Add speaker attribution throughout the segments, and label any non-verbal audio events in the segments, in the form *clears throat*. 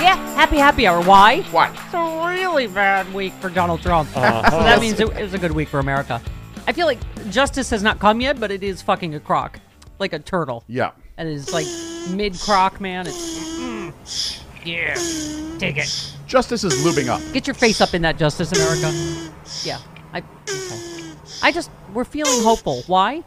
Speaker 1: Yeah. Happy happy hour. Why?
Speaker 2: What?
Speaker 1: It's a really bad week for Donald Trump. *laughs* so that means it was a good week for America. I feel like justice has not come yet, but it is fucking a croc. Like a turtle.
Speaker 2: Yeah.
Speaker 1: And it's like mid croc, man. It's. mm, yeah. Take it.
Speaker 2: Justice is lubing up.
Speaker 1: Get your face up in that Justice America. Yeah. I. Okay. I just. We're feeling hopeful. Why?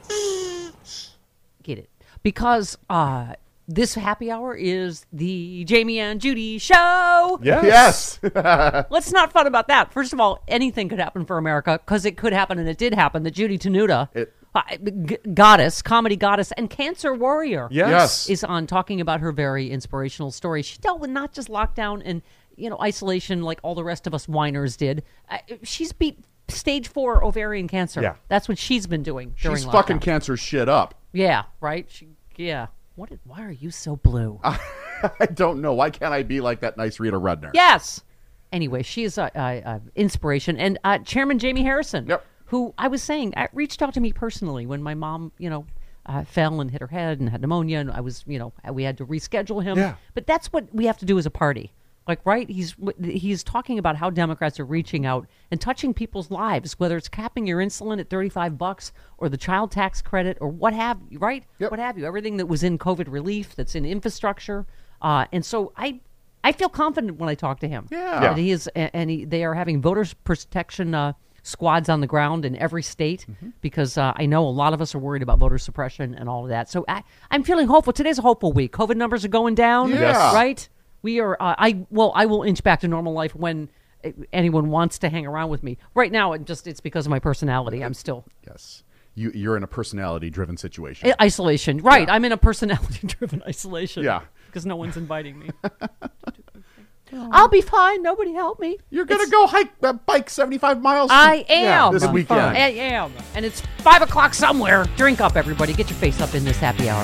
Speaker 1: Get it. Because uh, this happy hour is the Jaime and Judy show.
Speaker 2: Yes. Yes. *laughs*
Speaker 1: Let's not fun about that. First of all, anything could happen for America because it could happen and it did happen. The Judy Tenuta,
Speaker 2: It-
Speaker 1: uh, g- goddess, comedy goddess, and cancer warrior
Speaker 2: yes.
Speaker 1: is on talking about her very inspirational story. She dealt with not just lockdown and you know isolation like all the rest of us whiners did. Uh, she's beat stage four ovarian cancer.
Speaker 2: Yeah.
Speaker 1: that's what she's been doing during
Speaker 2: She's
Speaker 1: lockdown.
Speaker 2: fucking cancer shit up.
Speaker 1: Yeah, right. She, yeah. What? Why are you so blue? *laughs*
Speaker 2: I don't know. Why can't I be like that nice Rita Rudner?
Speaker 1: Yes. Anyway, she is a, a, a inspiration, and uh, Chairman Jaime Harrison,
Speaker 2: Yep.
Speaker 1: who I was saying uh, reached out to me personally when my mom, you know, uh, fell and hit her head and had pneumonia, and I was, you know, we had to reschedule him.
Speaker 2: Yeah.
Speaker 1: But that's what we have to do as a party. Like, right? He's he's talking about how Democrats are reaching out and touching people's lives, whether it's capping your insulin at thirty five bucks or the child tax credit or what have you, right?
Speaker 2: Yep.
Speaker 1: What have you? Everything that was in COVID relief, that's in infrastructure, uh, and so I I feel confident when I talk to him.
Speaker 2: Yeah.
Speaker 1: that he is, and he, they are having voters protection uh, squads on the ground in every state
Speaker 2: Mm-hmm.
Speaker 1: because uh, I know a lot of us are worried about voter suppression and all of that. So I, I'm feeling hopeful. Today's a hopeful week. COVID numbers are going down.
Speaker 2: Yes.
Speaker 1: right. We are. Uh, I well, I will inch back to normal life when anyone wants to hang around with me. Right now, it just it's because of my personality. I'm still
Speaker 2: Yes. You, you're in a personality driven situation.
Speaker 1: I- isolation. Right. I'm in a personality driven *laughs* isolation.
Speaker 2: Yeah.
Speaker 1: Because no one's inviting me. *laughs* I'll be fine. Nobody help me.
Speaker 2: You're going to go hike, uh, bike 75 miles?
Speaker 1: I
Speaker 2: Yeah,
Speaker 1: am.
Speaker 2: this weekend.
Speaker 1: I am. And it's five o'clock somewhere. Drink up, everybody. Get your face up in this happy hour.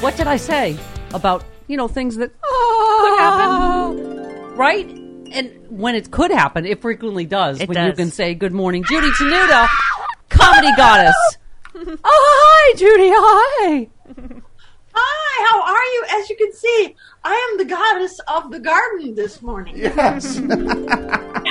Speaker 1: What did I say? about you know things that could happen, ah. right? And when it could happen, it frequently does.
Speaker 3: It
Speaker 1: when you can say good morning, Judy Tenuta, comedy goddess. *laughs* oh, hi, Judy. Hi.
Speaker 4: Hi, how are you? As you can see, I am the goddess of the garden this morning.
Speaker 2: Yes. *laughs*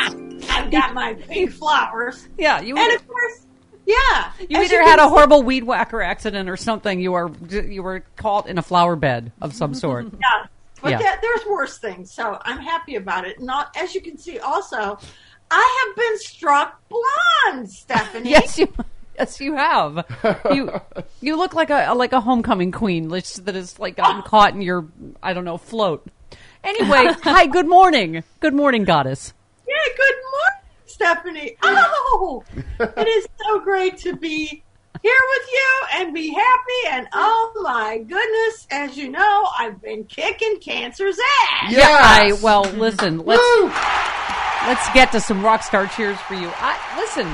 Speaker 4: I've got my *laughs* big flowers.
Speaker 1: Yeah, you.
Speaker 4: And of course, yeah.
Speaker 1: You either
Speaker 4: can
Speaker 1: had a horrible weed whacker accident or something. You are you were caught in a flower bed of some sort. *laughs*
Speaker 4: Yeah. But
Speaker 1: Yeah.
Speaker 4: there- there's worse things, so I'm happy about it. Not as you can see, also, I have been struck blonde, Stephanie. *laughs*
Speaker 1: yes, you. Yes, you have. You you look like a like a homecoming queen that has like gotten oh. caught in your I don't know float. Anyway, hi. Good morning. Good morning, goddess.
Speaker 4: Yeah, good morning, Stephanie. *laughs* Oh! oh, it is so great to be here with you and be happy. And oh my goodness, as you know, I've been kicking cancer's ass.
Speaker 2: Yes.
Speaker 1: I well listen. Let's let's get to some rock star cheers for you. I listen.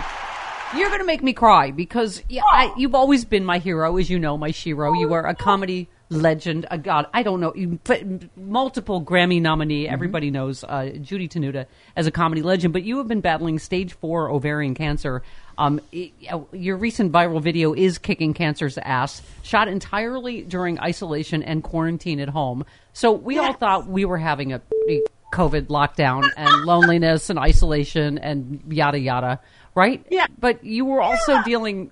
Speaker 1: You're gonna make me cry because yeah, I, oh. you've always been my hero, as you know, my shiro. You oh, are a comedy legend, a god. I don't know, but multiple Grammy nominee. Everybody knows uh, Judy Tenuta as a comedy legend, but you have been battling stage four ovarian cancer. Um, your recent viral video is kicking cancer's ass, shot entirely during isolation and quarantine at home. So we all thought we were having a, COVID lockdown and *laughs* loneliness and isolation and yada yada, right?
Speaker 4: Yeah.
Speaker 1: But you were also dealing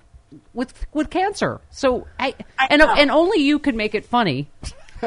Speaker 1: with with cancer, so I,
Speaker 4: I
Speaker 1: and
Speaker 4: know.
Speaker 1: and only you could make it funny. *laughs*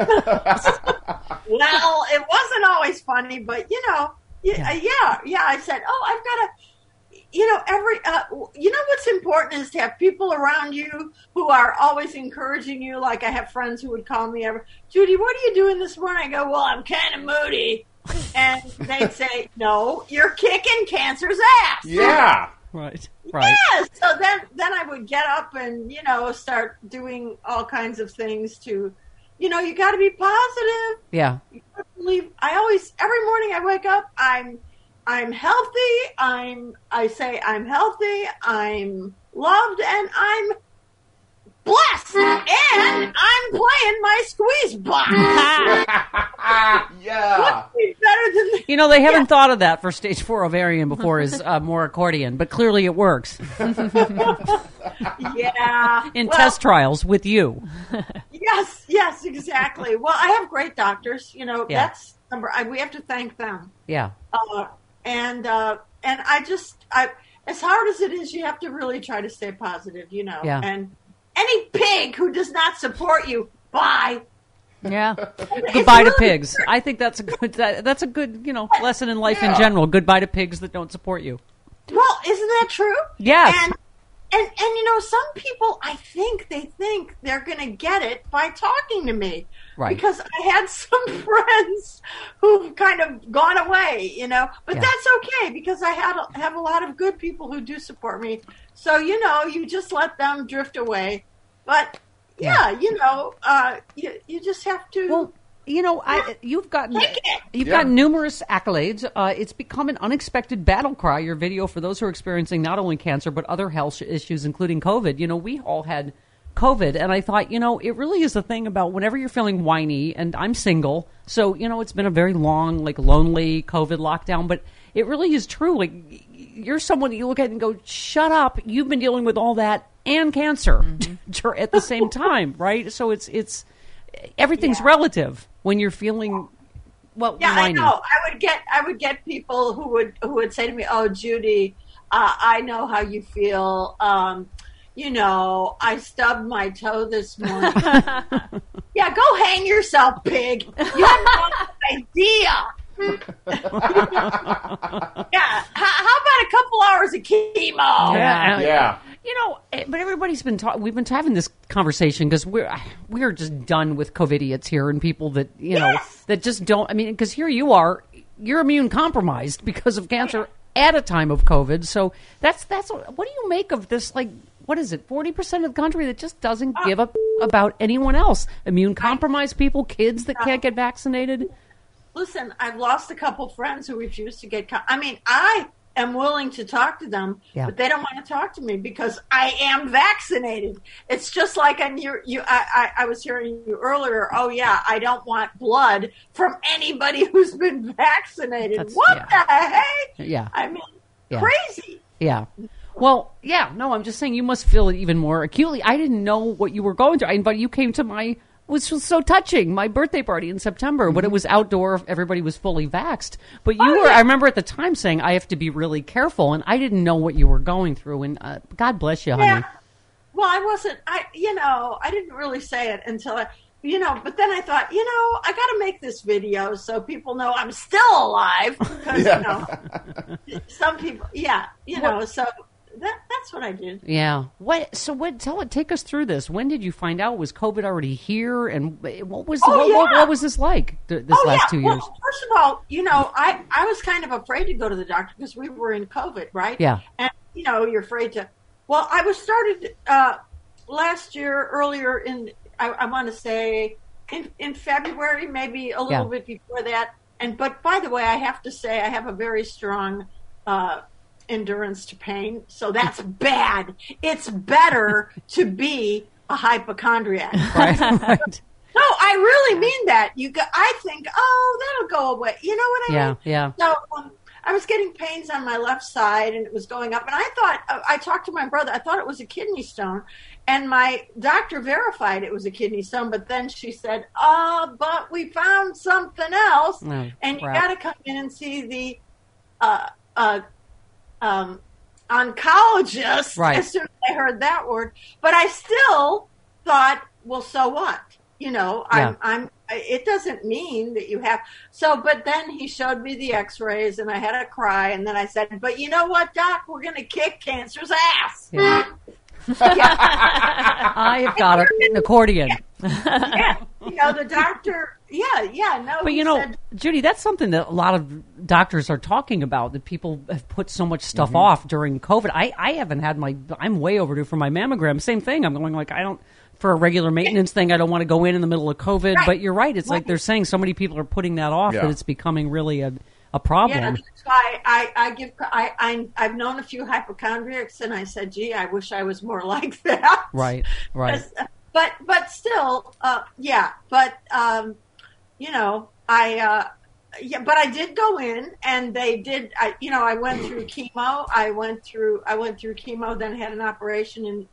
Speaker 4: Well, it wasn't always funny, but you know, yeah, yeah, yeah. I said, oh, I've got to, you know, every, uh, you know, what's important is to have people around you who are always encouraging you. Like I have friends who would call me ever, Judy, what are you doing this morning? I go, well, I'm kind of moody, and they'd say, no, you're kicking cancer's ass.
Speaker 2: Yeah.
Speaker 1: Right. Right.
Speaker 4: Yeah. So then, then I would get up and you know start doing all kinds of things to, you know, you got to be positive.
Speaker 1: Yeah.
Speaker 4: I believe I always every morning I wake up I'm I'm healthy I'm I say I'm healthy I'm loved and I'm blessed and I'm playing my squeeze box. *laughs* *laughs*
Speaker 2: yeah.
Speaker 4: What's better than
Speaker 1: You know, they haven't thought of that for stage four ovarian before is uh, more accordion, but clearly it works *laughs*
Speaker 4: yeah
Speaker 1: in
Speaker 4: Well,
Speaker 1: test trials with you.
Speaker 4: Yes, yes, exactly. Well, I have great doctors. You know,
Speaker 1: Yeah.
Speaker 4: that's number. I, we have to thank them.
Speaker 1: Yeah.
Speaker 4: Uh, and uh, and I just I as hard as it is, you have to really try to stay positive. You know,
Speaker 1: Yeah.
Speaker 4: and any pig who does not support you, bye.
Speaker 1: Yeah. *laughs* Goodbye to pigs. I think that's a good that, that's a good, you know, lesson in life in general. Goodbye to pigs that don't support you.
Speaker 4: Well, isn't that true?
Speaker 1: Yes.
Speaker 4: And and and you know, some people I think they think they're going to get it by talking to me.
Speaker 1: Right.
Speaker 4: Because I had *laughs* some friends who've kind of gone away, you know. But
Speaker 1: Yeah.
Speaker 4: that's okay because I had a, have a lot of good people who do support me. So you know, you just let them drift away. But yeah, you know, uh, you you just have to.
Speaker 1: Well, you know, I you've gotten you've
Speaker 2: Yeah.
Speaker 1: got numerous accolades. Uh, it's become an unexpected battle cry. Your video for those who are experiencing not only cancer but other health issues, including COVID. You know, we all had COVID, and I thought, you know, it really is the thing about whenever you're feeling whiny. And I'm single, so you know, it's been a very long, like lonely COVID lockdown, but. It really is true. Like you're someone that you look at and go, "Shut up! You've been dealing with all that and cancer *laughs* at the same time, *laughs* right?" So it's it's everything's relative when you're feeling well
Speaker 4: Yeah,
Speaker 1: whiny.
Speaker 4: I know. I would get I would get people who would who would say to me, "Oh, Judy, uh, I know how you feel. Um, you know, I stubbed my toe this morning. *laughs* yeah, go hang yourself, pig. You have no idea. yeah, how, how about a couple hours of chemo?
Speaker 1: Yeah.
Speaker 2: Yeah.
Speaker 1: You know, eh, but everybody's been talking. we've been having this conversation because we're we're just done with COVIDiots here and people that you know
Speaker 4: Yes.
Speaker 1: that just don't. I mean, because here you are, you're immune compromised because of cancer at a time of COVID. So that's that's what do you make of this? Like, what is it? Forty percent of the country that just doesn't give up about anyone else. Immune compromised people, kids that can't get vaccinated.
Speaker 4: Listen, I've lost a couple friends who refused to get. Co- I mean, I am willing to talk to them,
Speaker 1: Yeah.
Speaker 4: but they don't want to talk to me because I am vaccinated. It's just like I'm you, I, I, I was hearing you earlier. Oh yeah, I don't want blood from anybody *laughs* who's been vaccinated.
Speaker 1: That's-
Speaker 4: what
Speaker 1: yeah.
Speaker 4: the heck?
Speaker 1: Yeah.
Speaker 4: I mean,
Speaker 1: Yeah.
Speaker 4: crazy.
Speaker 1: Yeah. Well, yeah, no, I'm just saying you must feel it even more acutely. I didn't know what you were going through. I but you came to my was so touching, my birthday party in September, but it was outdoor, everybody was fully vaxxed. But you
Speaker 4: Oh,
Speaker 1: were
Speaker 4: yeah.
Speaker 1: I remember at the time saying I have to be really careful and I didn't know what you were going through and uh, God bless you, honey.
Speaker 4: Yeah. Well, I wasn't. I, you know, I didn't really say it until I, you know. But then I thought, you know, I got to make this video so people know I'm still alive. Because you know, some people, yeah, you know. So that that's what I did.
Speaker 1: Yeah. What? So what? Tell it. Take us through this. When did you find out? Was COVID already here? And what was
Speaker 4: Oh,
Speaker 1: what, what,
Speaker 4: yeah.
Speaker 1: what was this like th- this
Speaker 4: oh
Speaker 1: last
Speaker 4: yeah.
Speaker 1: two
Speaker 4: well, first of all, you know, I I was kind of afraid to go to the doctor because we were in COVID, right?
Speaker 1: Yeah.
Speaker 4: And you know, you're afraid to. Well, I was started uh, last year, earlier in I, I want to say in in February, maybe a little
Speaker 1: Yeah.
Speaker 4: bit before that. And but by the way, I have to say I have a very strong. Uh, endurance to pain so that's bad it's better to be a hypochondriac *laughs*
Speaker 1: right. right.
Speaker 4: no, I really mean that. You, go, I think, oh, that'll go away. You know what I
Speaker 1: Yeah.
Speaker 4: mean?
Speaker 1: Yeah. yeah.
Speaker 4: So um, I was getting pains on my left side, and it was going up. And I thought, uh, I talked to my brother. I thought it was a kidney stone, and my doctor verified it was a kidney stone. But then she said, "Uh, but we found something else,
Speaker 1: Oh,
Speaker 4: and you got to come in and see the uh, uh, um, oncologist."
Speaker 1: Right.
Speaker 4: As soon as I heard that word, but I still thought, well, so what? You know, I'm,
Speaker 1: Yeah.
Speaker 4: I'm, it doesn't mean that you have. So, but then he showed me the x rays and I had a cry. And then I said, but you know what, doc? We're going to kick cancer's ass.
Speaker 1: Yeah. *laughs* I have got a- an accordion. *laughs*
Speaker 4: yeah. You know, the doctor, yeah, yeah, no.
Speaker 1: But you know,
Speaker 4: said-
Speaker 1: Judy, that's something that a lot of doctors are talking about. That people have put so much stuff
Speaker 4: Mm-hmm.
Speaker 1: off during COVID. I, I haven't had my. I'm way overdue for my mammogram. Same thing. I'm going like I don't for a regular maintenance thing. I don't want to go in in the middle of COVID.
Speaker 4: Right.
Speaker 1: But you're right. It's like they're saying so many people are putting that off
Speaker 2: Yeah.
Speaker 1: that it's becoming really a a problem.
Speaker 4: Yeah, that's why I, I give. I, I I've known a few hypochondriacs, and I said, "Gee, I wish I was more *laughs* like that."
Speaker 1: Right. Right.
Speaker 4: But but still, uh, yeah. But um, you know, I uh, yeah. But I did go in, and they did. I you know, I went through chemo. I went through. I went through chemo. Then had an operation in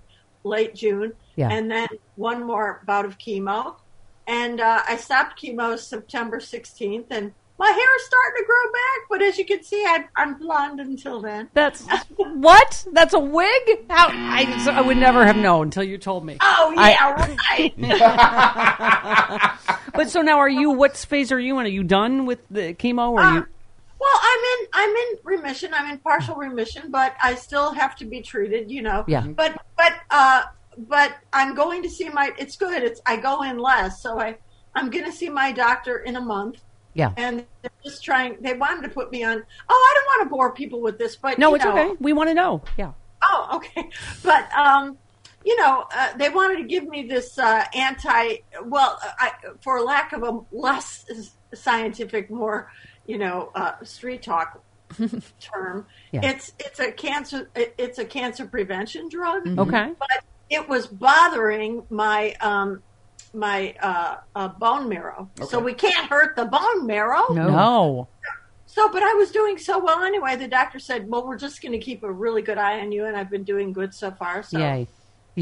Speaker 4: late June,
Speaker 1: Yeah.
Speaker 4: and then one more bout of chemo, and uh, I stopped chemo September sixteenth, and my hair is starting to grow back. But as you can see, I, I'm blonde until then.
Speaker 1: That's what? That's a wig? How? I, I would never have known until you told me.
Speaker 4: Oh
Speaker 1: I-
Speaker 4: yeah, right. *laughs*
Speaker 1: But so now, are you? What phase are you in? Are you done with the chemo? Or are you?
Speaker 4: Well, I'm in I'm in remission. I'm in partial remission, but I still have to be treated. You know.
Speaker 1: Yeah.
Speaker 4: But but uh but I'm going to see my. It's good. It's I go in less, so I I'm going to see my doctor in a month,
Speaker 1: Yeah.
Speaker 4: and they're just trying. They wanted to put me on. Oh, I don't want to bore people with this, but
Speaker 1: No, it's
Speaker 4: know,
Speaker 1: okay. We want to know. Yeah.
Speaker 4: Oh, okay. *laughs* But um, you know, uh, they wanted to give me this uh, anti. Well, I, for lack of a less scientific, more you know, uh, street talk *laughs* term,
Speaker 1: Yeah.
Speaker 4: it's it's a cancer. it- It's a cancer prevention drug.
Speaker 1: Okay.
Speaker 4: But it was bothering my um, my uh, uh, bone marrow. So we can't hurt the bone marrow.
Speaker 1: No.
Speaker 4: So, but I was doing so well anyway. The doctor said, "Well, we're just going to keep a really good eye on you," and I've been doing good so far. So,
Speaker 1: Yay.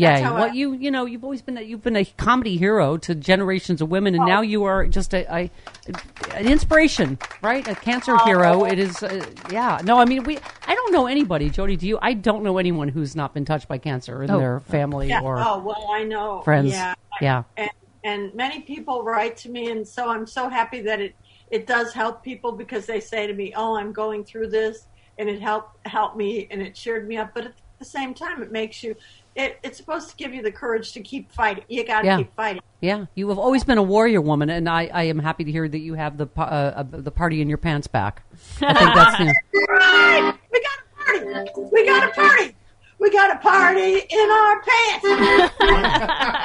Speaker 1: Yay.
Speaker 4: how
Speaker 1: Well,
Speaker 4: I-
Speaker 1: you you know you've always been a, you've been a comedy hero to generations of women, and
Speaker 4: Oh.
Speaker 1: now you are just a, a an inspiration, right? A cancer hero. It is. Uh, yeah. No, I mean we. I don't know anybody, Jody. Do you? I don't know anyone who's not been touched by cancer in
Speaker 4: Oh.
Speaker 1: their family
Speaker 4: yeah.
Speaker 1: or
Speaker 4: oh well, I know
Speaker 1: friends.
Speaker 4: Yeah,
Speaker 1: Yeah.
Speaker 4: and and many people write to me, and so I'm so happy that it it does help people because they say to me, "Oh, I'm going through this," and it helped helped me and it cheered me up. But at the same time, it makes you. It, it's supposed to give you the courage to keep fighting. You got to
Speaker 1: Yeah.
Speaker 4: keep fighting.
Speaker 1: Yeah, you have always been a warrior woman, and I, I am happy to hear that you have the uh, uh, the party in your pants back. I think that's *laughs* new.
Speaker 4: Right. We got a party. We got a party. We got a party in our pants. *laughs*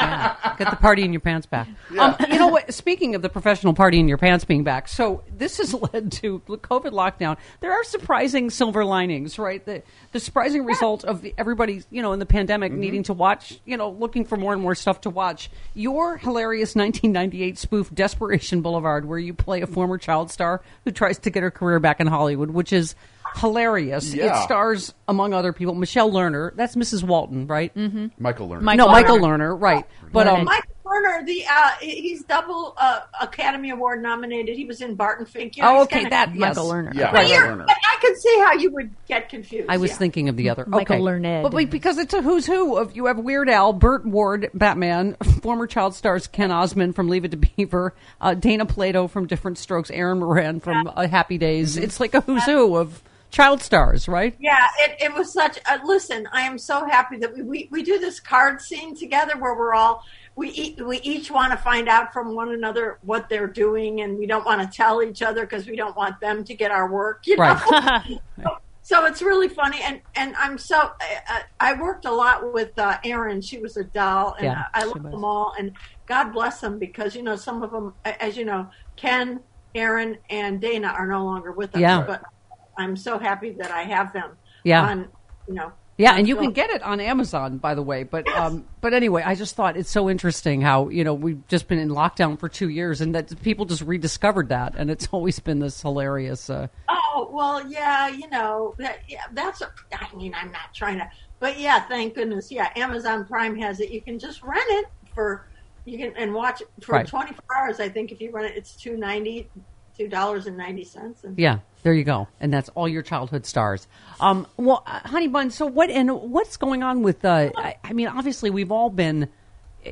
Speaker 1: Get the party in your pants back. *laughs* Um, you know what? Speaking of the professional party in your pants being back, so this has *laughs* led to the COVID lockdown. There are surprising silver linings, right? The the surprising result of everybody, you know, in the pandemic needing to watch, you know, looking for more and more stuff to watch. Your hilarious 1998 spoof, Desperation Boulevard, where you play a former child star who tries to get her career back in Hollywood, which is hilarious.
Speaker 2: Yeah.
Speaker 1: It stars, among other people, Michelle Lerner. That's Mrs. Walton, right? Mm-hmm.
Speaker 2: Michael Lerner.
Speaker 5: Mike-
Speaker 1: No,
Speaker 5: Lerner.
Speaker 1: Michael Lerner, right? But um,
Speaker 4: Mike Turner, the uh, he's double uh, Academy Award nominated. He was in Barton Fink. You know,
Speaker 1: oh, okay,
Speaker 4: kinda-
Speaker 1: that
Speaker 5: Michael
Speaker 1: yes.
Speaker 5: Lerner.
Speaker 2: Yeah,
Speaker 1: Right.
Speaker 4: But,
Speaker 2: Michael Lerner.
Speaker 4: but I could see how you would get confused.
Speaker 1: I was
Speaker 4: yeah.
Speaker 1: thinking of the other.
Speaker 5: Michael
Speaker 1: okay.
Speaker 5: Learned.
Speaker 1: But wait, because it's a who's who of you have Weird Al, Burt Ward, Batman, *laughs* former child stars Ken Osmond from Leave It to Beaver, uh, Dana Plato from Diff'rent Strokes, Erin Moran from uh, Happy Days. It's like a who's who of child stars, right?
Speaker 4: Yeah, it, it was such. Uh, listen, I am so happy that we, we, we do this card scene together where we're all we e- we each want to find out from one another what they're doing, and we don't want to tell each other because we don't want them to get our work. You know?
Speaker 1: Right. *laughs*
Speaker 4: so it's really funny, and and I'm so I, I worked a lot with uh, Erin. She was a doll, and
Speaker 1: Yeah,
Speaker 4: I, I love
Speaker 1: was.
Speaker 4: them all. And God bless them because you know some of them, as you know, Ken, Erin, and Dana are no longer with us.
Speaker 1: Yeah.
Speaker 4: But I'm so happy that I have them.
Speaker 1: Yeah.
Speaker 4: On, you know.
Speaker 1: Yeah, and you
Speaker 4: So-
Speaker 1: can get it on Amazon, by the way. But um, but anyway, I just thought it's so interesting how you know we've just been in lockdown for two years, and that people just rediscovered that, and it's *laughs* always been this hilarious. Uh,
Speaker 4: Oh well, yeah, you know that. Yeah, that's. A, I mean, I'm not trying to, but yeah, thank goodness. Yeah, Amazon Prime has it. You can just rent it for you can and watch it for
Speaker 1: Right.
Speaker 4: 24 hours. I think if you rent it, it's two ninety, two dollars and ninety cents.
Speaker 1: Yeah, there you go, and that's all your childhood stars. Um, well, uh, Honey Bun, so what and what's going on with? Uh, I, I mean, obviously we've all been,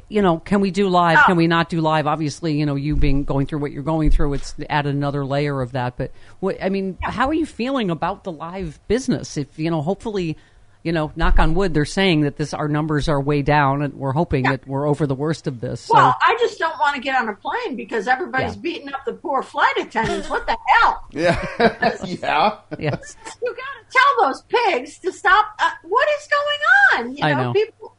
Speaker 1: you know, can we do live? Can we not do live? Obviously, you know, you being going through what you're going through, it's added another layer of that. But what I mean, how are you feeling about the live business? If you know, hopefully. You know, knock on wood, they're saying that this our numbers are way down, and we're hoping that we're over the worst of this. So,
Speaker 4: Well, I just don't want to get on a plane because everybody's
Speaker 1: Yeah.
Speaker 4: beating up the poor flight attendants. What the hell? *laughs*
Speaker 2: Yeah. *laughs* yeah.
Speaker 1: yes,
Speaker 4: You got to tell those pigs to stop. Uh, what is going on? You
Speaker 1: I
Speaker 4: know,
Speaker 1: know.
Speaker 4: people.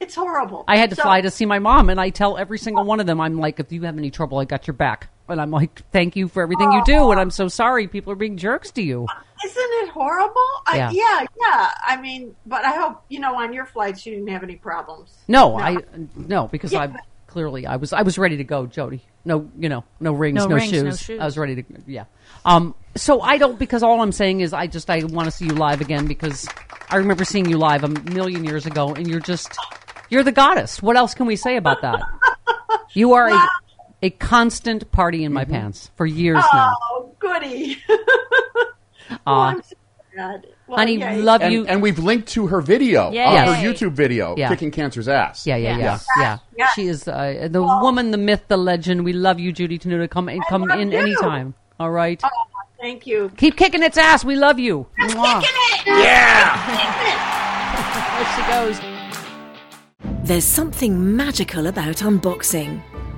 Speaker 4: It's horrible.
Speaker 1: I had to
Speaker 4: So-
Speaker 1: fly to see my mom, and I tell every single one of them, I'm like, if you have any trouble, I got your back. And I'm like, thank you for everything you do, and I'm so sorry people are being jerks to you.
Speaker 4: Isn't it horrible? I,
Speaker 1: Yeah.
Speaker 4: yeah. yeah, I mean, but I hope you know on your flights you didn't have any problems.
Speaker 1: No, I no because
Speaker 4: Yeah.
Speaker 1: I clearly I was I was ready to go, Jody. No, you know, no rings,
Speaker 5: No
Speaker 1: no,
Speaker 5: rings,
Speaker 1: shoes.
Speaker 5: no shoes.
Speaker 1: I was ready to yeah. Um, so I don't because all I'm saying is I just I want to see you live again because I remember seeing you live a million years ago, and you're just you're the goddess. What else can we say about that? You are a, a constant party in my pants for years now.
Speaker 4: Oh, goody! *laughs* oh, I'm so glad. Well,
Speaker 1: Honey,
Speaker 4: yeah,
Speaker 1: love
Speaker 2: And,
Speaker 1: you.
Speaker 2: and we've linked to her video,
Speaker 5: Yay.
Speaker 2: uh, her YouTube video,
Speaker 1: Yeah.
Speaker 2: kicking cancer's ass.
Speaker 1: Yeah, yeah, yeah,
Speaker 5: Yes.
Speaker 1: yeah.
Speaker 4: Yes.
Speaker 1: She is uh, the woman, the myth, the legend. We love you, Judy Tenuta. Come and come
Speaker 4: love
Speaker 1: in
Speaker 4: you.
Speaker 1: anytime. All right.
Speaker 4: Oh, thank you.
Speaker 1: Keep kicking its ass. We love you. Mwah.
Speaker 4: Kicking it! Yeah! *laughs*
Speaker 1: There she goes.
Speaker 3: There's something magical about unboxing.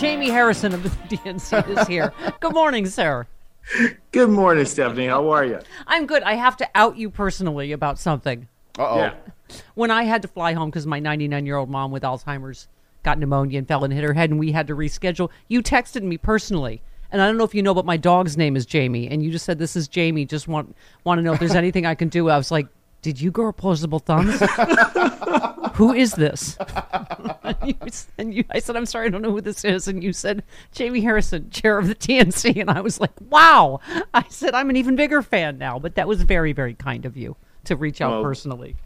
Speaker 1: Jaime Harrison of the *laughs* DNC is here. Good morning, sir.
Speaker 6: Good morning, Stephanie. How are you?
Speaker 1: I'm good. I have to out you personally about something.
Speaker 2: Uh oh.
Speaker 6: Yeah.
Speaker 1: When I had to fly home because my 99 year old mom with Alzheimer's got pneumonia and fell and hit her head, and we had to reschedule, you texted me personally. And I don't know if you know, but my dog's name is Jamie, and you just said this is Jamie. Just want want to know if there's *laughs* anything I can do. I was like, did you grow opposable thumbs? *laughs* who is this? and, *laughs* you, and you, I said, I'm sorry, I don't know who this is. And you said, Jaime Harrison, chair of the DNC. And I was like, wow. I said, I'm an even bigger fan now. But that was very, very kind of you to reach out
Speaker 6: Well,
Speaker 1: personally.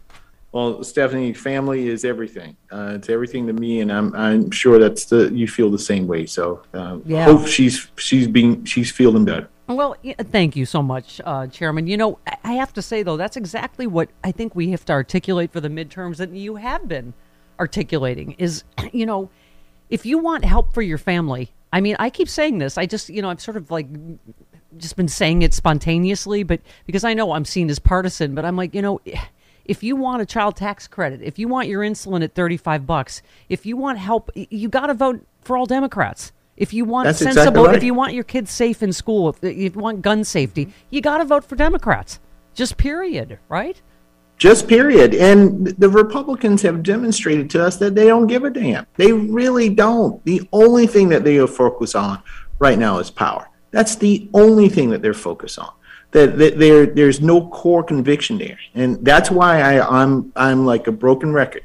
Speaker 6: Well, Stephanie, family is everything. Uh, it's everything to me, and I'm I'm sure that's the you feel the same way. So, uh,
Speaker 1: Yeah.
Speaker 6: hope she's she's being she's feeling better.
Speaker 1: Well, thank you so much, uh, Chairman. You know, I- have to say, though, that's exactly what I think we have to articulate for the midterms, and you have been articulating is, *clears throat* you know, if you want help for your family, I mean, I keep saying this. I just, you know, I'm sort of like just been saying it spontaneously, but because I know I'm seen as partisan, but I'm like, you know, *sighs* if you want a child tax credit, if you want your insulin at 35 bucks, if you want help, you got to vote for all Democrats. If you want
Speaker 6: That's
Speaker 1: sensible,
Speaker 6: exactly right.
Speaker 1: if you want your kids safe in school, if you want gun safety, you got to vote for Democrats. Just period, right?
Speaker 6: Just period. And the Republicans have demonstrated to us that they don't give a damn. They really don't. The only thing that they are focused on right now is power. That's the only thing that they're focused on. That, that there there's no core conviction there, and that's why I, I'm I'm like a broken record.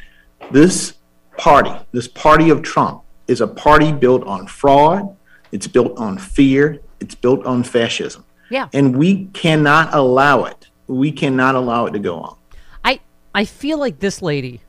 Speaker 6: This party, this party of Trump, is a party built on fraud. It's built on fear. It's built on fascism.
Speaker 1: Yeah.
Speaker 6: And we cannot allow it. We cannot allow it to go on.
Speaker 1: I I feel like this lady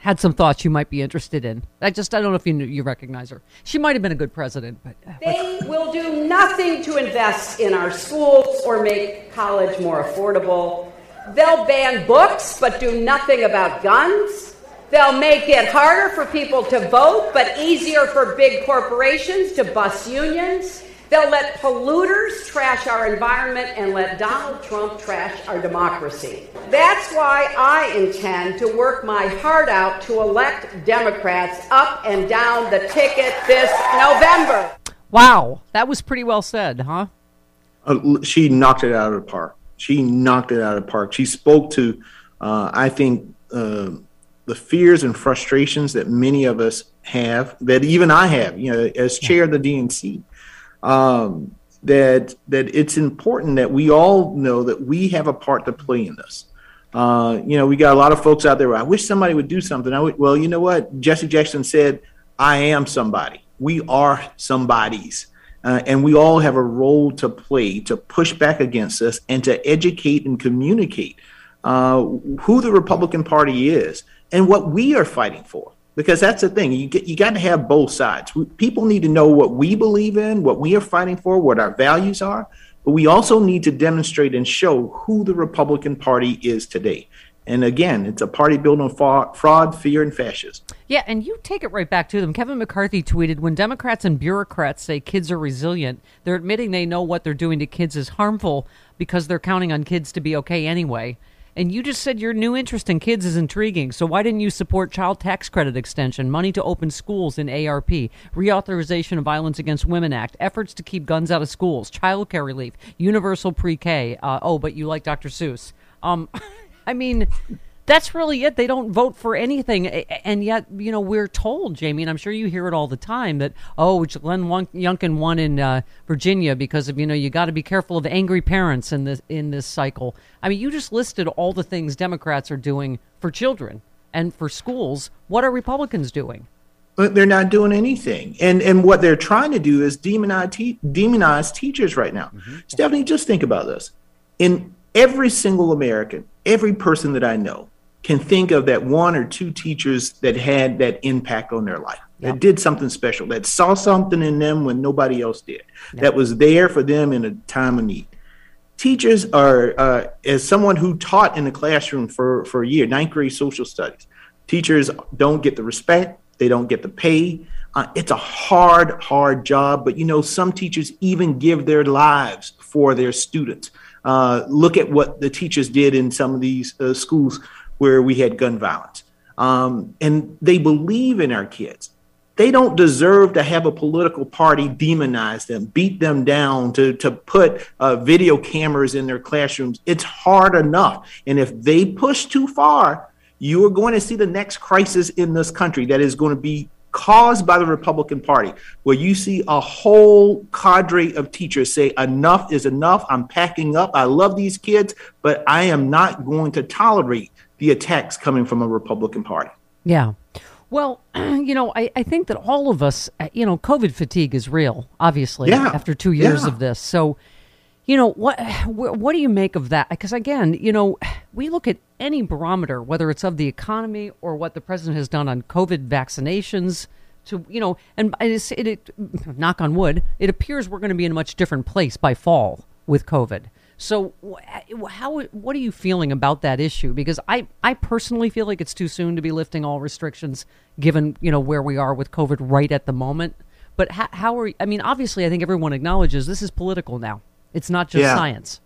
Speaker 1: had some thoughts you might be interested in. I just I don't know if you knew, you recognize her. She might have been a good president, but uh,
Speaker 7: They will do nothing to invest in our schools or make college more affordable. They'll ban books but do nothing about guns. They'll make it harder for people to vote but easier for big corporations to bust unions. They'll let polluters trash our environment and let Donald Trump trash our democracy. That's why I intend to work my heart out to elect Democrats up and down the ticket this November.
Speaker 1: wow, that was pretty well said, huh?
Speaker 6: uh, she knocked it out of the park. She knocked it out of the park. She spoke to, uh, I think, uh, the fears and frustrations that many of us have, that even I have, you know, as chair of the DNC. Um, that that it's important that we all know that we have a part to play in this. Uh, you know, we got a lot of folks out there. I wish somebody would do something. I would, well, you know what? Jesse Jackson said, "I am somebody. We are somebodies." Uh, and we all have a role to play to push back against this and to educate and communicate uh, who the Republican Party is and what we are fighting for. Because that's the thing, you you got to have both sides. We, people need to know what we believe in, what we are fighting for, what our values are, but we also need to demonstrate and show who the Republican Party is today. And again, it's a party built on fraud, fear, and fascism.
Speaker 1: Yeah, and you take it right back to them. Kevin McCarthy tweeted When Democrats and bureaucrats say kids are resilient, they're admitting they know what they're doing to kids is harmful because they're counting on kids to be okay anyway. And you just said your new interest in kids is intriguing. So why didn't you support child tax credit extension, money to open schools in ARP, reauthorization of Violence Against Women Act, efforts to keep guns out of schools, child care relief, universal pre-K? Uh, oh, but you like Dr. Seuss. Um, *laughs* I mean, that's really it. They don't vote for anything, and yet you know we're told, Jaime, and I'm sure you hear it all the time that oh, Glenn Won- Youngkin won in uh, Virginia because of you know you got to be careful of angry parents in this in this cycle. I mean, you just listed all the things Democrats are doing for children and for schools. What are Republicans doing?
Speaker 6: but they're not doing anything. And and what they're trying to do is demonize te- demonize teachers right now. Stephanie, just think about this. In every single American, every person that I know can think of that one or two teachers that had that impact on their life. That did something special, that saw something in them when nobody else did, that was there for them in a time of need. Teachers are, uh, as someone who taught in the classroom for, for a year, ninth grade social studies, teachers don't get the respect, they don't get the pay. Uh, it's a hard, hard job, but you know, some teachers even give their lives for their students. Uh, look at what the teachers did in some of these uh, schools where we had gun violence. Um, and they believe in our kids. They don't deserve to have a political party demonize them, beat them down, to, to put uh, video cameras in their classrooms. It's hard enough. And if they push too far, you are going to see the next crisis in this country that is going to be caused by the Republican Party, where you see a whole cadre of teachers say, enough is enough. I'm packing up. I love these kids, but I am not going to tolerate the attacks coming from a Republican Party.
Speaker 1: Yeah. Well, *clears throat* you know, I, I think that all of us, uh, you know, COVID fatigue is real, obviously,
Speaker 6: Yeah.
Speaker 1: after two years
Speaker 6: Yeah.
Speaker 1: of this. So, you know, what what do you make of that? Because again, you know, we look at any barometer, whether it's of the economy or what the president has done on COVID vaccinations. To you know, and it's, it, it knock on wood, it appears we're going to be in a much different place by fall with COVID. So, how what are you feeling about that issue? Because I I personally feel like it's too soon to be lifting all restrictions, given you know where we are with COVID right at the moment. But how, how are I mean, obviously, I think everyone acknowledges this is political now. It's not just
Speaker 6: Yeah.
Speaker 1: science.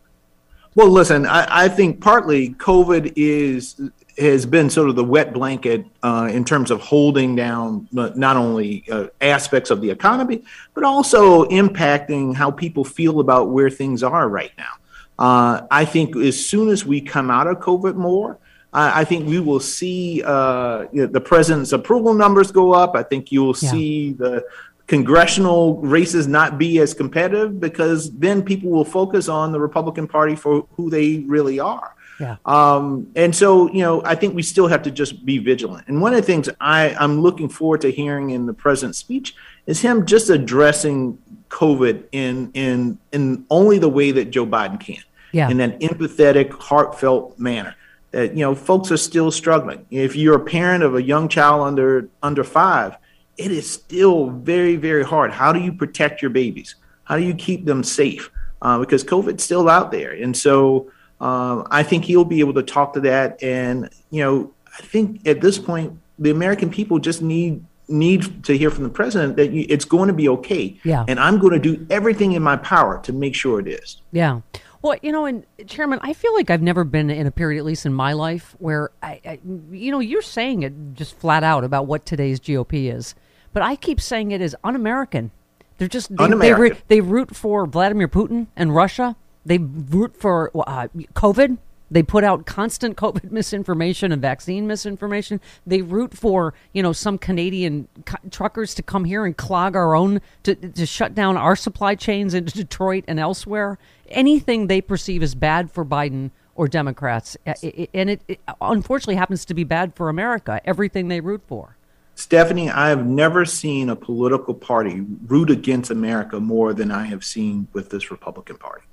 Speaker 6: Well, listen, I, I think partly COVID is has been sort of the wet blanket uh, in terms of holding down not only uh, aspects of the economy, but also impacting how people feel about where things are right now. Uh, I think as soon as we come out of COVID more, I, I think we will see uh, you know, the president's approval numbers go up. I think you will
Speaker 1: Yeah.
Speaker 6: see the congressional races not be as competitive because then people will focus on the Republican Party for who they really are.
Speaker 1: Yeah.
Speaker 6: Um, and so, you know, I think we still have to just be vigilant. And one of the things I, I'm looking forward to hearing in the president's speech is him just addressing COVID in in in only the way that Joe Biden can,
Speaker 1: Yeah.
Speaker 6: in an empathetic, heartfelt manner. That you know, folks are still struggling. If you're a parent of a young child under under five, it is still very very hard. How do you protect your babies? How do you keep them safe? Uh, because COVID's still out there, and so um, I think he'll be able to talk to that. And you know, I think at this point, the American people just need need to hear from the president that you, it's going to be okay.
Speaker 1: Yeah.
Speaker 6: And I'm going to do everything in my power to make sure it is.
Speaker 1: Yeah. Well, you know, and Chairman, I feel like I've never been in a period, at least in my life, where I, I you know, you're saying it just flat out about what today's GOP is, but I keep saying it is un-American. They're just they, they,
Speaker 6: Un-American.
Speaker 1: root, they root for Vladimir Putin and Russia. They root for uh, COVID. They put out constant *laughs* COVID misinformation and vaccine misinformation. They root for you know some Canadian co- truckers to come here and clog our own to to shut down our supply chains in *laughs* Detroit and elsewhere. Anything they perceive as bad for Biden or Democrats, and it, it unfortunately happens to be bad for America. Everything they root for.
Speaker 6: Stephanie, I have never seen a political party root against America more than I have seen with this Republican Party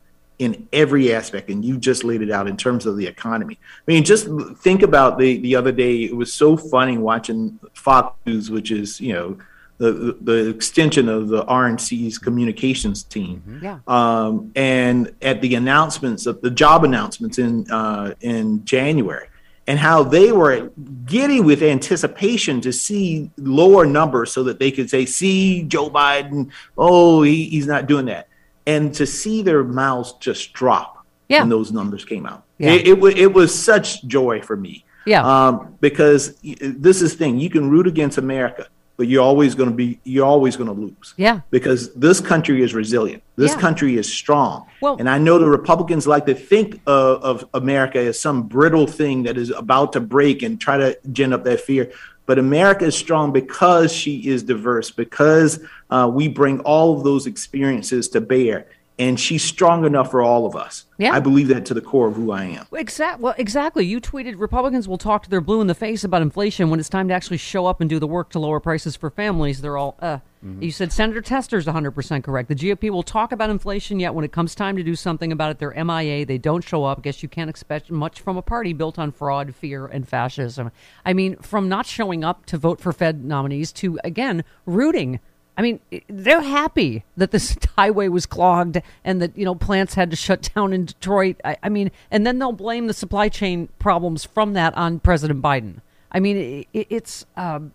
Speaker 6: in every aspect. And you just laid it out in terms of the economy. I mean, just think about the, the other day. It was so funny watching Fox News, which is, you know, the, the, extension of the RNC's communications team.
Speaker 1: Yeah.
Speaker 6: Um, and at the announcements of the job announcements in uh, in January, and how they were giddy with anticipation to see lower numbers so that they could say, "See, Joe Biden, oh, he, he's not doing that," and to see their mouths just drop
Speaker 1: Yeah.
Speaker 6: when those numbers came out.
Speaker 1: Yeah.
Speaker 6: It, it, wa- it was such joy for me.
Speaker 1: Yeah.
Speaker 6: Um, because this is the thing, you can root against America, but you're always going to be, you're always going to lose
Speaker 1: Yeah.
Speaker 6: because this country is resilient. This
Speaker 1: Yeah.
Speaker 6: country is strong.
Speaker 1: Well-
Speaker 6: and I know the Republicans like to think of, of America as some brittle thing that is about to break and try to gin up that fear. But America is strong because she is diverse, because uh, we bring all of those experiences to bear. And she's strong enough for all of us.
Speaker 1: Yeah.
Speaker 6: I believe that to the core of who I am.
Speaker 1: Exact. Well, exactly. You tweeted Republicans will talk to their blue in the face about inflation when it's time to actually show up and do the work to lower prices for families. They're all. Uh. You said Senator Tester's 100% correct. The GOP will talk about inflation, yet when it comes time to do something about it, they're MIA. They don't show up. I guess you can't expect much from a party built on fraud, fear, and fascism. I mean, from not showing up to vote for Fed nominees to, again, rooting I mean, they're happy that this *laughs* highway was clogged and that you know plants had to shut *laughs* down in Detroit. I, I mean, and then they'll blame the supply chain problems from that on President Biden. I mean, i it's um,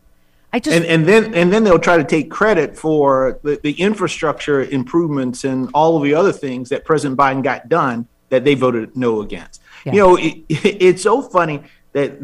Speaker 1: I just
Speaker 6: and and then and then they'll try to take credit for the, the infrastructure improvements and all of the other things that President Biden got done that they voted no against.
Speaker 1: Yeah.
Speaker 6: You know, it, *laughs* it's so funny that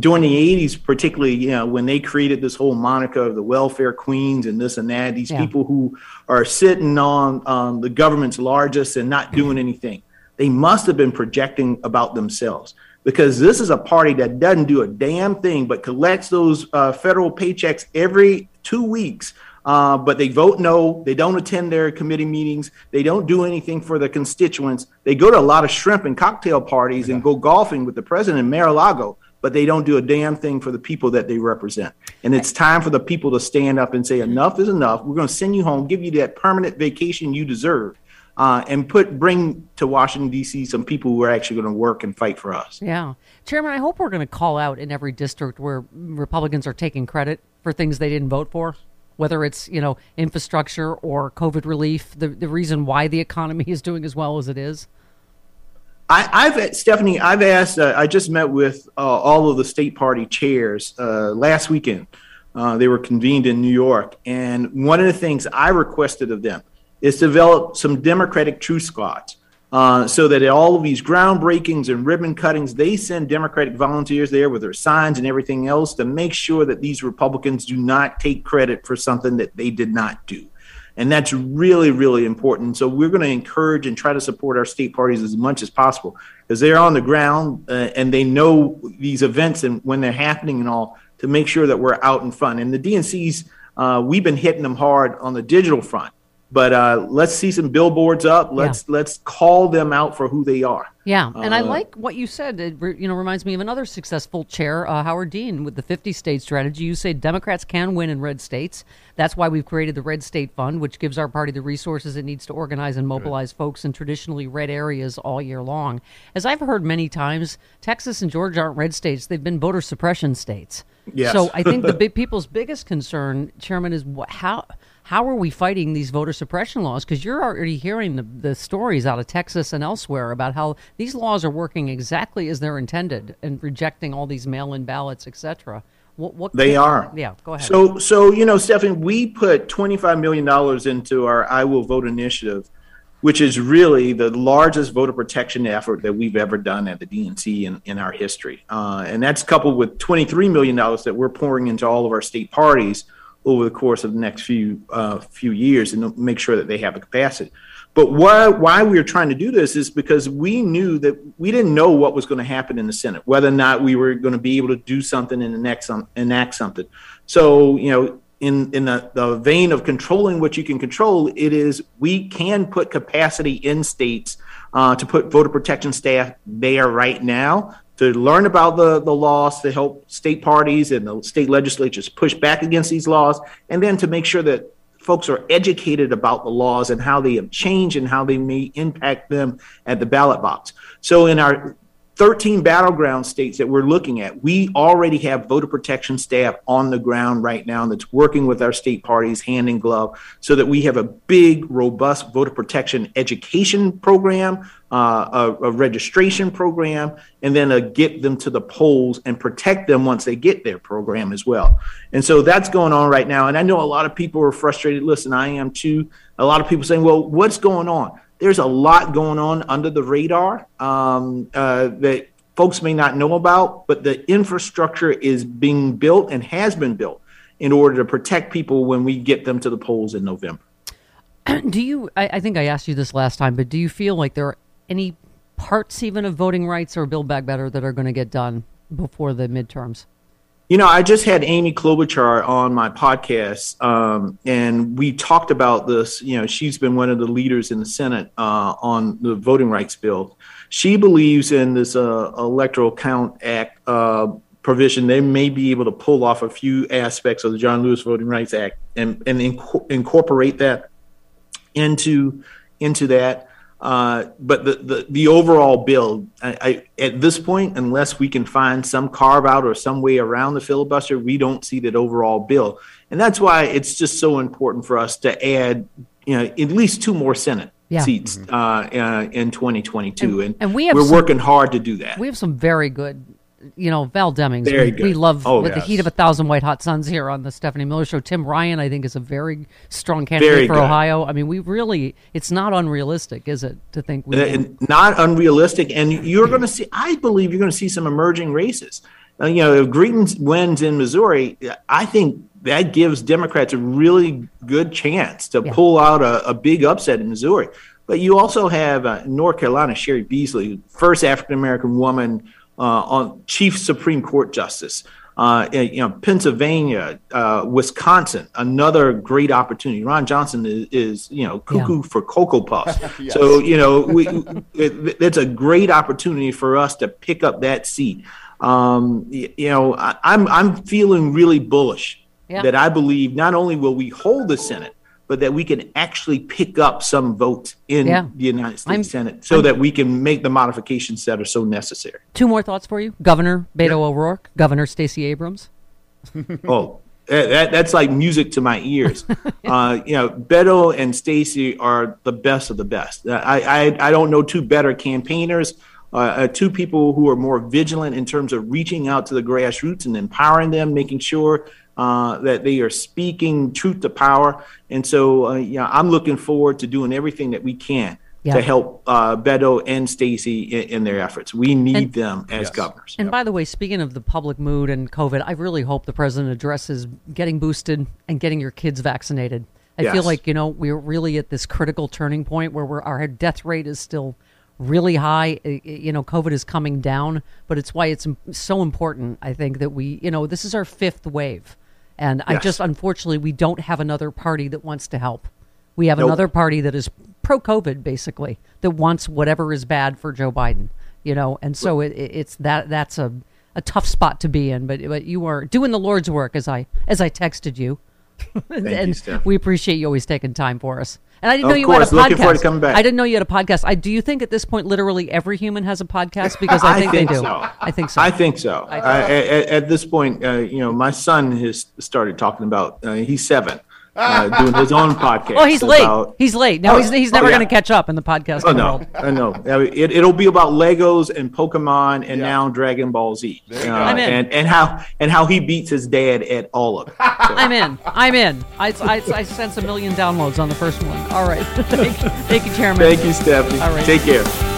Speaker 6: during the 80s, particularly, you know, when they created this whole moniker of the welfare queens and this and that, these
Speaker 1: Yeah.
Speaker 6: people who are sitting on um, the government's largest and not doing anything, they must have been projecting about themselves because this is a party that doesn't do a damn thing but collects those uh, federal paychecks every two weeks. Uh, but they vote no. They don't attend their committee meetings. They don't do anything for their constituents. They go to a lot of shrimp and cocktail parties and go golfing with the president in Mar-a-Lago, but they don't do a damn thing for the people that they represent. And it's time for the people to stand up and say, enough is enough. We're going to send you home, give you that permanent vacation you deserve, uh, and put bring to Washington D.C. some people who are actually going to work and fight for us.
Speaker 1: Yeah. Chairman, I hope we're going to call out in every district where Republicans are taking credit for things they didn't vote for, whether it's, you know, infrastructure or COVID relief, the, the reason why the economy *laughs* is doing as well as it is.
Speaker 6: I, have Stephanie. I've asked. Uh, I just met with uh, all of the state party chairs uh, last weekend. Uh, they were convened in New York, and one of the things I requested of them is to develop some Democratic truth squads. Uh, so that at all of these groundbreakings and ribbon cuttings, they send Democratic volunteers there with their signs and everything else to make sure that these Republicans do not take credit for something that they did not do. And that's really, really important. So we're going to encourage and try to support our state parties as much as possible because they're on the ground uh, and they know these events and when they're happening and all to make sure that we're out in front. And the DNCs, uh, we've been hitting them hard on the digital front. But uh, let's see some billboards up. Let's yeah. let's call them out for who they are.
Speaker 1: Yeah, and uh, I like what you said. It you know reminds me of another successful chair, uh, Howard Dean, with the 50 state strategy. You say Democrats can win in red states. That's why we've created the Red State Fund, which gives our party the resources it needs to organize and mobilize right. folks in traditionally red areas all year long. As I've heard many times, Texas and Georgia aren't red states; they've been voter suppression states.
Speaker 6: Yes.
Speaker 1: So I think the *laughs* big, people's biggest concern, Chairman, is how how are we fighting these voter suppression laws? Because you're already hearing the, the stories out of Texas and elsewhere about how these laws are working exactly as they're intended and rejecting all these mail-in ballots, etc.
Speaker 6: What, what they can, are.
Speaker 1: Yeah, go ahead.
Speaker 6: So, so you know, Stephanie, we put twenty-five million dollars into our I Will Vote initiative, which is really the largest voter protection effort that we've ever done at the DNC in, in our history, uh, and that's coupled with twenty-three million dollars that we're pouring into all of our state parties over the course of the next few uh, few years and make sure that they have the capacity. But why why we are trying to do this is because we knew that we didn't know what was going to happen in the Senate, whether or not we were going to be able to do something and enact, enact something. So you know, in in the, the vein of controlling what you can control, it is we can put capacity in states uh, to put voter protection staff there right now to learn about the, the laws to help state parties and the state legislatures push back against these laws, and then to make sure that folks are educated about the laws and how they have changed and how they may impact them at the ballot box. So in our 13 battleground states that we're looking at, we already have voter protection staff on the ground right now that's working with our state parties hand in glove so that we have a big, robust voter protection education program, uh, a, a, registration program, and then a get them to the polls and protect them once they get their program as well. And so that's going on right now. And I know a lot of people are frustrated. Listen, I am too. A lot of people saying, well, what's going on? There's a lot going on under the radar um, uh, that folks may not know about, but the infrastructure is being built and has been built in order to protect people when we get them to the polls in November. *clears throat*
Speaker 1: Do you? I, I think I asked you this last time, but do you feel like there are any parts even of voting rights or Build Back Better that are going to get done before the midterms?
Speaker 6: You know, I just had Amy Klobuchar on my podcast, um, and we talked about this. You know, she's been one of the leaders in the Senate uh, on the voting rights bill. She believes in this uh, Electoral Count Act uh, provision. They may be able to pull off a few aspects of the John Lewis Voting Rights Act and, and inc- incorporate that into into that. Uh, but the, the, the overall bill, I, I, at this point, unless we can find some carve out or some way around the filibuster, we don't see that overall bill, and that's why it's just so important for us to add, you know, at least two more Senate yeah. seats mm-hmm. uh, uh, in 2022, and, and, and we have we're some, working hard to do that.
Speaker 1: We have some very good you know, Val Demings. Very we, we love oh, with yes. the heat of a thousand white hot suns here on the Stephanie Miller Show. Tim Ryan, I think, is a very strong candidate very for good. Ohio. I mean, we really, it's not unrealistic, is it, to think we
Speaker 6: uh, not unrealistic. And you're going to see, I believe, you're going to see some emerging races. Uh, you know, if Greitens wins in Missouri, I think that gives Democrats a really good chance to yeah. pull out a, a, big upset in Missouri. But you also have uh, North Carolina, Cheri Beasley, first African American woman on Chief Supreme Court Justice. Uh, you know, Pennsylvania, uh, Wisconsin, another great opportunity. Ron Johnson is, is you know, cuckoo yeah. for Cocoa Puffs. *laughs* yes. So, you know, we, it, it's a great opportunity for us to pick up that seat. Um, you, you know, I, I'm, I'm feeling really bullish yeah. that I believe not only will we hold the Senate, but that we can actually pick up some votes in yeah. the United States I'm, Senate so I'm, that we can make the modifications that are so necessary.
Speaker 1: Two more thoughts for you Governor Beto yeah. O'Rourke, Governor Stacey Abrams. *laughs*
Speaker 6: oh, that, that's like music to my ears. *laughs* uh, you know, Beto and Stacey are the best of the best. I, I, I don't know two better campaigners uh, uh, two people who are more vigilant in terms of reaching out to the grassroots and empowering them, making sure uh, that they are speaking truth to power. And so, uh, yeah, I'm looking forward to doing everything that we can
Speaker 1: Yeah.
Speaker 6: to help uh, Beto and Stacey in, in their efforts. We need
Speaker 1: And-
Speaker 6: them as
Speaker 2: Yes.
Speaker 6: governors.
Speaker 1: And by the way, speaking of the public mood and COVID, I really hope the president addresses getting boosted and getting your kids vaccinated. I feel like you know we're really at this critical turning point where we're, our death rate is still really high. I- I- You know, COVID is coming down, but it's why it's so important. I think that we, you know, this is our fifth wave, and I just unfortunately we don't have another party that wants to help. We have
Speaker 6: Nope.
Speaker 1: another party that is pro COVID, basically, that wants whatever is bad for Joe Biden. You know, and so it, it- it's that that's a, a tough spot to be in. But but you are doing the Lord's work as I as I texted you, *laughs* and
Speaker 6: you,
Speaker 1: we appreciate you always taking time for us. And I didn't
Speaker 6: Of
Speaker 1: know you had a podcast.
Speaker 6: Looking forward to coming back.
Speaker 1: I didn't know you had a podcast. I do you think at this point literally every human has a podcast *laughs* because I
Speaker 6: I
Speaker 1: think,
Speaker 6: think
Speaker 1: they do.
Speaker 6: so.
Speaker 1: I think so.
Speaker 6: I think so.
Speaker 1: I
Speaker 6: I at, at this point, uh, you know, my son has started talking about. Uh, he's seven, uh, doing his own *laughs* podcast.
Speaker 1: Oh, he's late. He's late. Now
Speaker 6: Oh,
Speaker 1: he's he's
Speaker 6: oh,
Speaker 1: never
Speaker 6: yeah.
Speaker 1: going to catch up in the podcast
Speaker 6: Oh no. I know. I mean, It, it'll be about Legos and Pokemon and now Dragon Ball Z. Uh,
Speaker 1: I'm in.
Speaker 6: and and how and how he beats his dad at all of it. So, *laughs*
Speaker 1: I'm in. I'm in. I, I, I sense a million downloads on the first one. All right. *laughs* thank, thank you, Chairman.
Speaker 6: thank you, Stephanie.
Speaker 1: All right.
Speaker 6: Take care.